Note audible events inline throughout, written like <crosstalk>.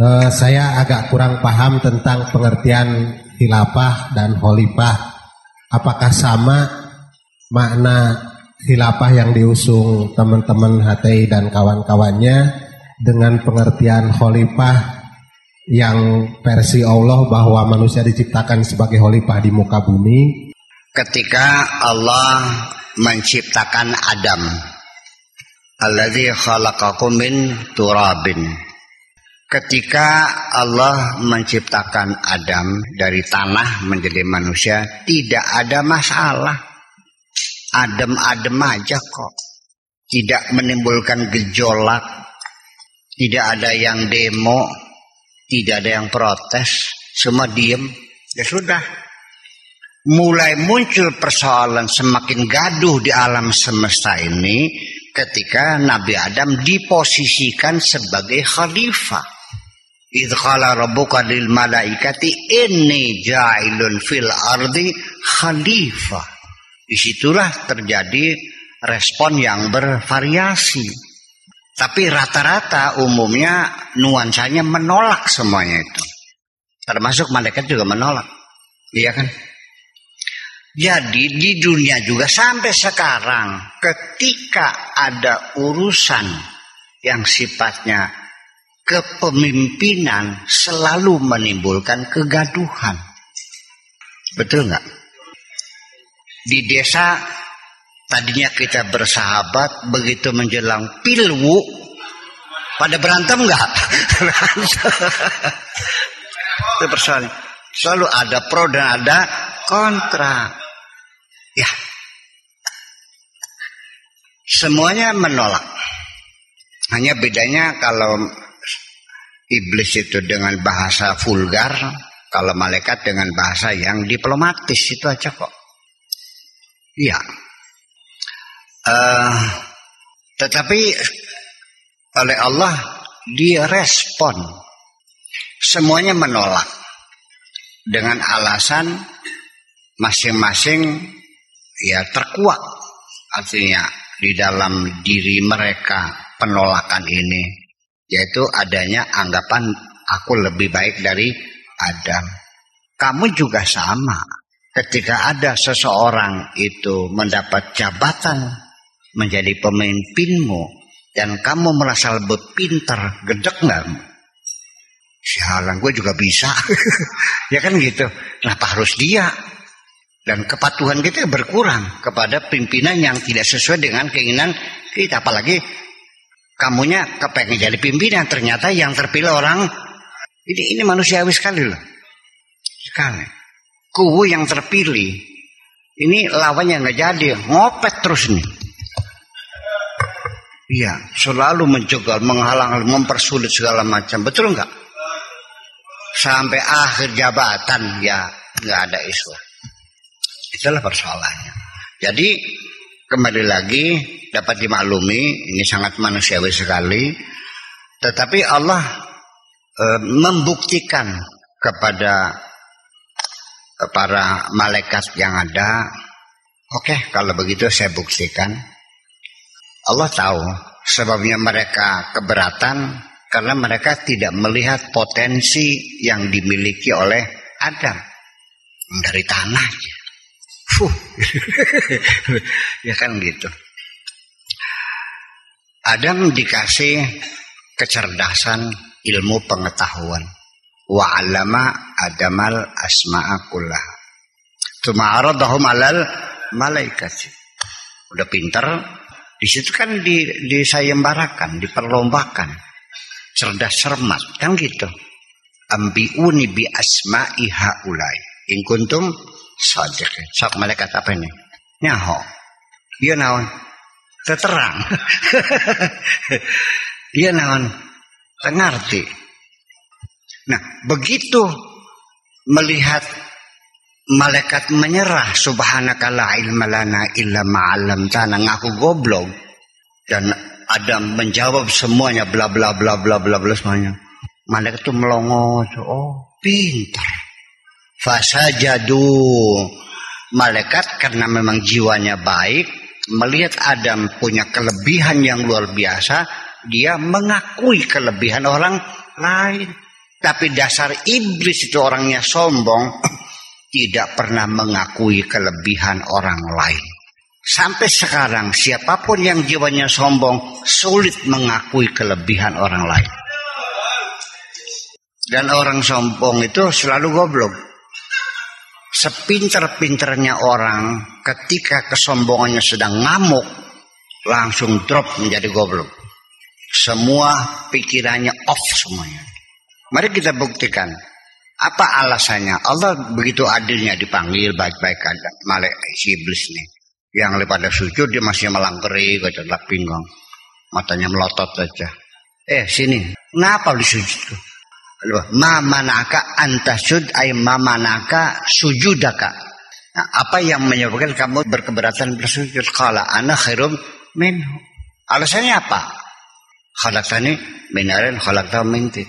Uh, saya agak kurang paham tentang pengertian khilafah dan khalifah. Apakah sama makna khilafah yang diusung teman-teman HTI dan kawan-kawannya dengan pengertian khalifah yang versi Allah bahwa manusia diciptakan sebagai khalifah di muka bumi? Ketika Allah menciptakan Adam, alladzi khalaqakum turabin Ketika Allah menciptakan Adam dari tanah menjadi manusia, tidak ada masalah. Adem-adem aja kok. Tidak menimbulkan gejolak. Tidak ada yang demo. Tidak ada yang protes. Semua diem. Ya sudah. Mulai muncul persoalan semakin gaduh di alam semesta ini ketika Nabi Adam diposisikan sebagai khalifah. Idh qala rabbuka lil malaikati inni ja'ilun fil ardi khalifah. Di situlah terjadi respon yang bervariasi. Tapi rata-rata umumnya nuansanya menolak semuanya itu. Termasuk malaikat juga menolak. Iya kan? Jadi di dunia juga sampai sekarang ketika ada urusan yang sifatnya kepemimpinan selalu menimbulkan kegaduhan. Betul nggak? Di desa tadinya kita bersahabat, begitu menjelang pilwu, pada berantem nggak? <laughs> Itu persoalan. Selalu ada pro dan ada kontra. Ya. Semuanya menolak. Hanya bedanya kalau iblis itu dengan bahasa vulgar, kalau malaikat dengan bahasa yang diplomatis itu aja kok. Iya. Uh, tetapi oleh Allah dia respon. Semuanya menolak dengan alasan masing-masing ya terkuat artinya di dalam diri mereka penolakan ini yaitu adanya anggapan aku lebih baik dari Adam. Kamu juga sama. Ketika ada seseorang itu mendapat jabatan menjadi pemimpinmu dan kamu merasa lebih pintar, gedek nggak? Sialan gue juga bisa. <laughs> ya kan gitu. Kenapa harus dia? Dan kepatuhan kita berkurang kepada pimpinan yang tidak sesuai dengan keinginan kita. Apalagi kamunya kepengen jadi pimpinan. Ternyata yang terpilih orang ini ini manusiawi sekali loh. Sekali. Kubu yang terpilih ini lawannya nggak jadi ngopet terus nih. Iya selalu menjegal menghalang mempersulit segala macam. Betul nggak? Sampai akhir jabatan ya nggak ada isu. Itulah persoalannya. Jadi kembali lagi dapat dimaklumi ini sangat manusiawi sekali. Tetapi Allah e, membuktikan kepada e, para malaikat yang ada oke okay, kalau begitu saya buktikan. Allah tahu sebabnya mereka keberatan karena mereka tidak melihat potensi yang dimiliki oleh Adam. Dari tanahnya Fuh. <laughs> ya kan gitu. Adam dikasih kecerdasan ilmu pengetahuan. Wa alama adamal asma'a kullah. Tuma aradahum alal malaikat. Udah pinter, di situ kan di, disayembarakan, diperlombakan. Cerdas cermat, kan gitu. Ambiuni bi asma'i haulai. In kuntum sadiqin. Sok malaikat apa ini? Nyaho. Iya naon? Terterang. <laughs> Iya naon? Ngerti. Nah, begitu melihat malaikat menyerah subhanaka la ilma lana illa ma'alam tanah ngaku goblok dan Adam menjawab semuanya bla bla bla bla bla bla semuanya malaikat itu melongo oh pintar Fasajadu malaikat karena memang jiwanya baik melihat Adam punya kelebihan yang luar biasa dia mengakui kelebihan orang lain Tapi dasar iblis itu orangnya sombong, <clears throat> tidak pernah mengakui kelebihan orang lain. Sampai sekarang siapa pun yang jiwanya sombong sulit mengakui kelebihan orang lain. Dan orang sombong itu selalu goblok. Sepinter-pinternya orang ketika kesombongannya sedang ngamuk langsung drop menjadi goblok. Semua pikirannya off semuanya. Mari kita buktikan. Apa alasannya? Allah begitu adilnya dipanggil baik-baik aja. Malek si iblis nih. Yang pada sujud dia masih melangkeri, kata pinggang. Matanya melotot saja. Eh sini, kenapa lu sujud? Ma manaka antasud ay ma manaka sujudaka. Nah, apa yang menyebabkan kamu berkeberatan bersujud? Kala anak khairum minhu. Alasannya apa? Khalaqtani minarin khalaqtahu min tin.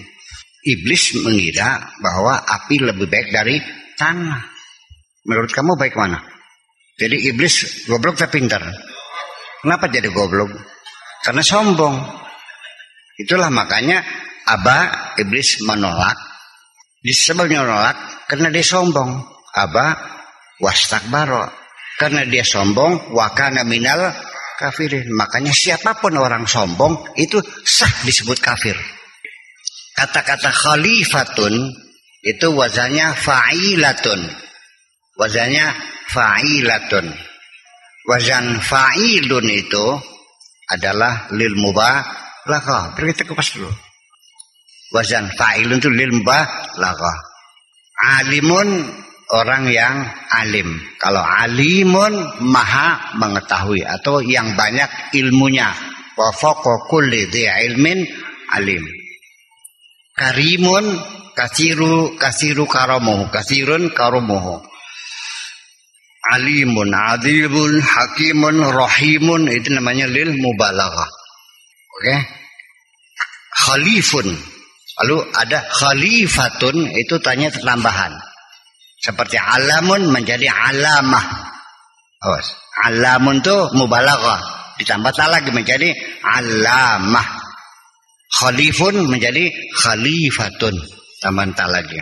Iblis mengira bahwa api lebih baik dari tanah. Menurut kamu baik mana? Jadi iblis goblok tapi pintar. Kenapa jadi goblok? Karena sombong. Itulah makanya Aba iblis menolak. Disebabnya menolak karena dia sombong. Aba wastakbaro. Karena dia sombong wakana minal kafirin. Makanya siapa pun orang sombong itu sah disebut kafir. Kata-kata khalifatun itu wazannya fa'ilatun. Wazannya fa'ilatun. Wazan fa'ilun itu adalah lil mubalaghah. Beri kita kupas dulu. Wazan fa'ilun itu lil mubalaghah. Alimun orang yang alim. Kalau alimun maha mengetahui atau yang banyak ilmunya. Wa fawqa kulli ilmin alim karimun kasiru kasiru karomuhu kasirun karomuhu alimun adilun hakimun rohimun itu namanya lil mubalaghah oke okay? khalifun lalu ada khalifatun itu tanya tambahan seperti alamun menjadi alamah oh, alamun itu mubalaghah ditambah lagi menjadi alamah Khalifun menjadi khalifatun. Tambahan tak lagi.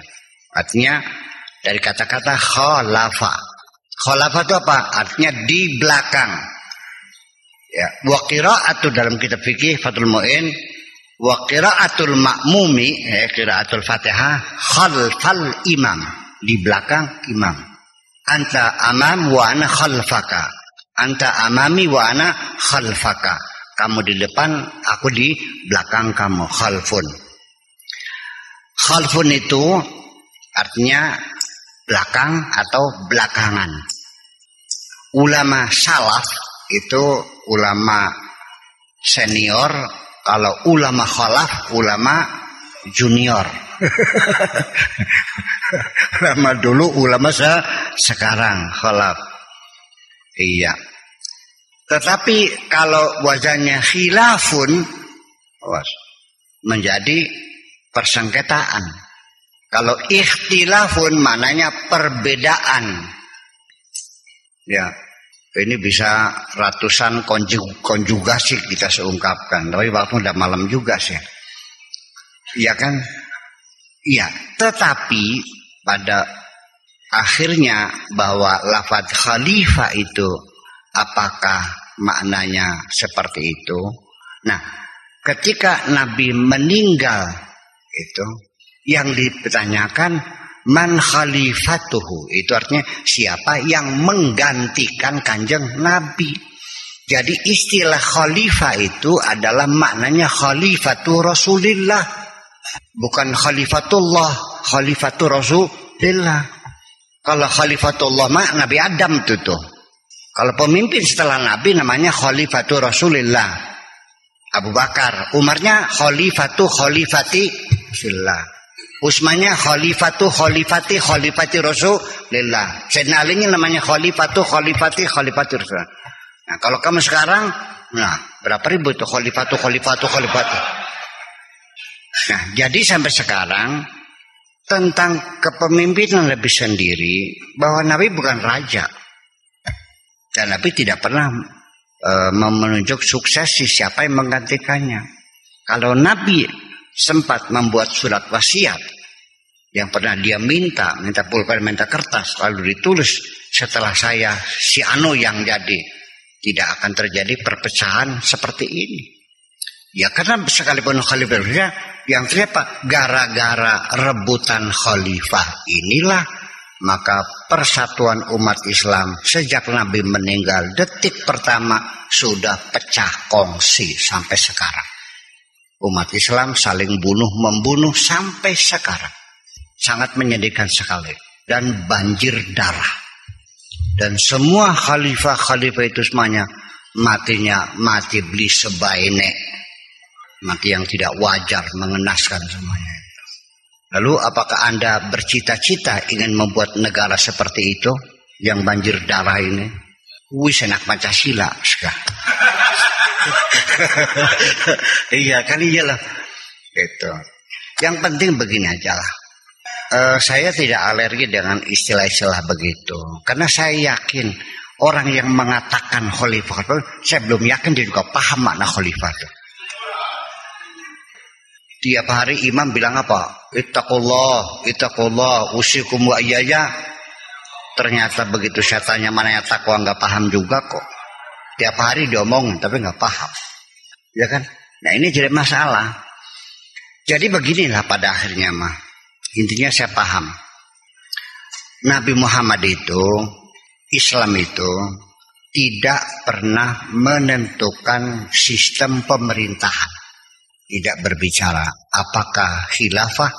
Artinya dari kata-kata khalafa. Khalafa itu apa? Artinya di belakang. Ya, wa qira'atu dalam kitab fikih Fathul Muin wa qira'atul ma'mumi ya qira'atul Fatihah khalfal imam di belakang imam. Anta amam wa ana khalfaka. Anta amami wa ana khalfaka kamu di depan, aku di belakang kamu. Khalfun. Khalfun itu artinya belakang atau belakangan. Ulama salaf itu ulama senior, kalau ulama khalaf ulama junior. <laughs> ulama dulu, ulama se sekarang khalaf. Iya. Tetapi kalau wajahnya khilafun menjadi persengketaan. Kalau ikhtilafun maknanya perbedaan. Ya, ini bisa ratusan konjugasi kita seungkapkan. Tapi waktu udah malam juga sih. Iya kan? Iya, tetapi pada akhirnya bahwa lafadz khalifah itu apakah maknanya seperti itu? Nah, ketika Nabi meninggal itu yang dipertanyakan man khalifatuhu itu artinya siapa yang menggantikan kanjeng Nabi. Jadi istilah khalifah itu adalah maknanya khalifatu Rasulillah bukan khalifatullah, khalifatu Rasulillah. Kalau khalifatullah mak Nabi Adam itu tuh. Kalau pemimpin setelah Nabi namanya Khalifatul Rasulillah. Abu Bakar. Umarnya Khalifatu Khalifati Rasulillah. Usmanya Khalifatu Khalifati Khalifati Rasulillah. Sayyidina Ali namanya Khalifatu Khalifati Khalifati Rasulillah. Nah, kalau kamu sekarang, nah berapa ribu tuh Khalifatu Khalifatu Khalifatu. Nah, jadi sampai sekarang tentang kepemimpinan lebih sendiri bahwa Nabi bukan raja. Dan Nabi tidak pernah e, menunjuk suksesi siapa yang menggantikannya. Kalau Nabi sempat membuat surat wasiat yang pernah dia minta, minta pulpen, minta kertas, lalu ditulis setelah saya si Anu yang jadi. Tidak akan terjadi perpecahan seperti ini. Ya karena sekalipun khalifah yang terdapat gara-gara rebutan khalifah inilah maka persatuan umat Islam sejak Nabi meninggal detik pertama sudah pecah kongsi sampai sekarang. Umat Islam saling bunuh membunuh sampai sekarang sangat menyedihkan sekali dan banjir darah. Dan semua khalifah-khalifah itu semuanya matinya mati beli sebaine. Mati yang tidak wajar mengenaskan semuanya. Lalu apakah Anda bercita-cita ingin membuat negara seperti itu yang banjir darah ini? Wis enak Pancasila sekarang. <laughs> iya kan iyalah. Itu. Yang penting begini aja lah uh, saya tidak alergi dengan istilah-istilah begitu karena saya yakin orang yang mengatakan khalifah saya belum yakin dia juga paham makna khalifah itu. Tiap hari imam bilang apa? Ittaqullah, ittaqullah, usikum wa iyaya. Ternyata begitu saya tanya mana yang takwa nggak paham juga kok. Tiap hari diomong tapi nggak paham. Ya kan? Nah ini jadi masalah. Jadi beginilah pada akhirnya mah Intinya saya paham. Nabi Muhammad itu, Islam itu tidak pernah menentukan sistem pemerintahan. Tidak berbicara apakah khilafah,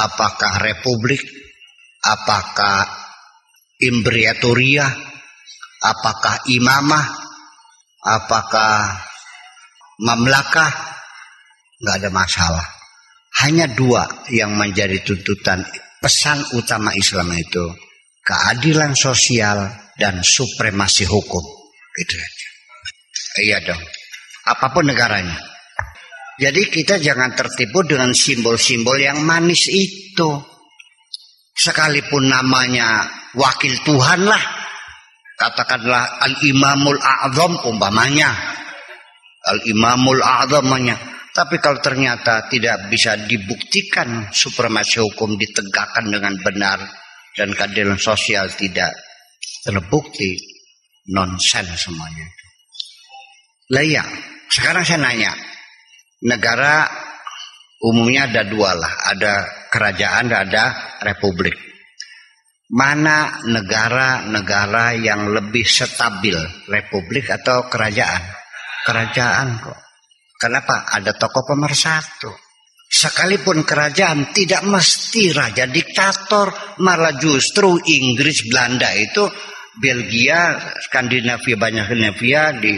apakah republik, apakah imbriatoria, apakah imamah, apakah mamlakah, nggak ada masalah. Hanya dua yang menjadi tuntutan pesan utama Islam itu keadilan sosial dan supremasi hukum. Itu aja. Iya dong. Apa pun negaranya. Jadi kita jangan tertipu dengan simbol-simbol yang manis itu. Sekalipun namanya wakil Tuhan lah katakanlah al-imamul a'zam umpamanya al-imamul a'zamanya tapi kalau ternyata tidak bisa dibuktikan supremasi hukum ditegakkan dengan benar dan keadilan sosial tidak terbukti, nonsen semuanya. Lah ya, sekarang saya nanya, negara umumnya ada dua lah, ada kerajaan ada republik. Mana negara-negara yang lebih stabil, republik atau kerajaan? Kerajaan kok. Kenapa? Ada tokoh pemersatu. Sekalipun kerajaan tidak mesti raja diktator, malah justru Inggris, Belanda itu Belgia, Skandinavia, banyak Skandinavia di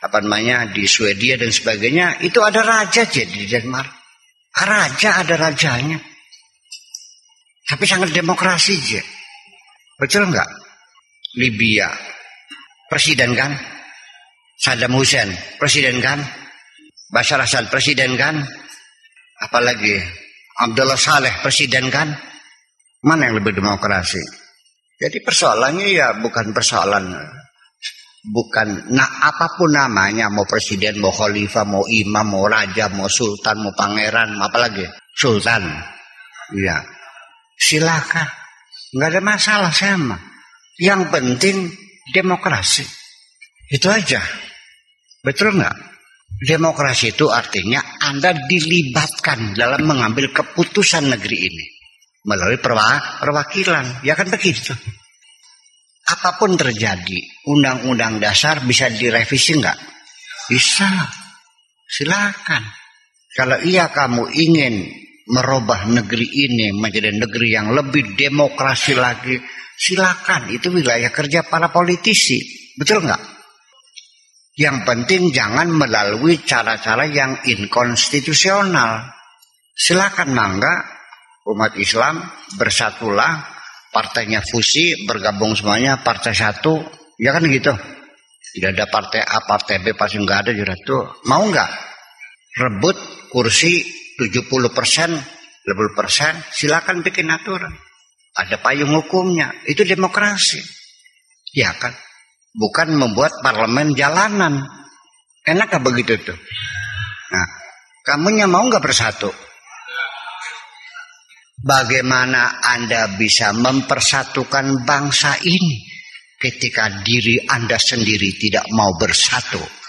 apa namanya di Swedia dan sebagainya itu ada raja jadi di Denmark. Raja ada rajanya. Tapi sangat demokrasi aja. Betul nggak? Libya, presiden kan? Saddam Hussein, presiden kan? Bashar Assad presiden kan? Apalagi Abdullah Saleh presiden kan? Mana yang lebih demokrasi? Jadi persoalannya ya bukan persoalan bukan nah apa pun namanya mau presiden mau khalifah mau imam mau raja mau sultan mau pangeran apalagi sultan ya silakan nggak ada masalah sama yang penting demokrasi itu aja betul nggak Demokrasi itu artinya Anda dilibatkan dalam mengambil keputusan negeri ini melalui perwakilan. Ya kan begitu. Apa pun terjadi, undang-undang dasar bisa direvisi enggak? Bisa. Silakan. Kalau iya kamu ingin merubah negeri ini menjadi negeri yang lebih demokrasi lagi, silakan. Itu wilayah kerja para politisi. Betul enggak? Yang penting jangan melalui cara-cara yang inkonstitusional. Silakan mangga umat Islam bersatulah, partainya fusi, bergabung semuanya partai satu, ya kan gitu. Tidak ada partai A, partai B pasti nggak ada juga tuh. Mau nggak rebut kursi 70 persen, 80 persen, silakan bikin aturan. Ada payung hukumnya, itu demokrasi. Ya kan? bukan membuat parlemen jalanan. Enak begitu tuh? Nah, kamunya mau nggak bersatu? Bagaimana Anda bisa mempersatukan bangsa ini ketika diri Anda sendiri tidak mau bersatu?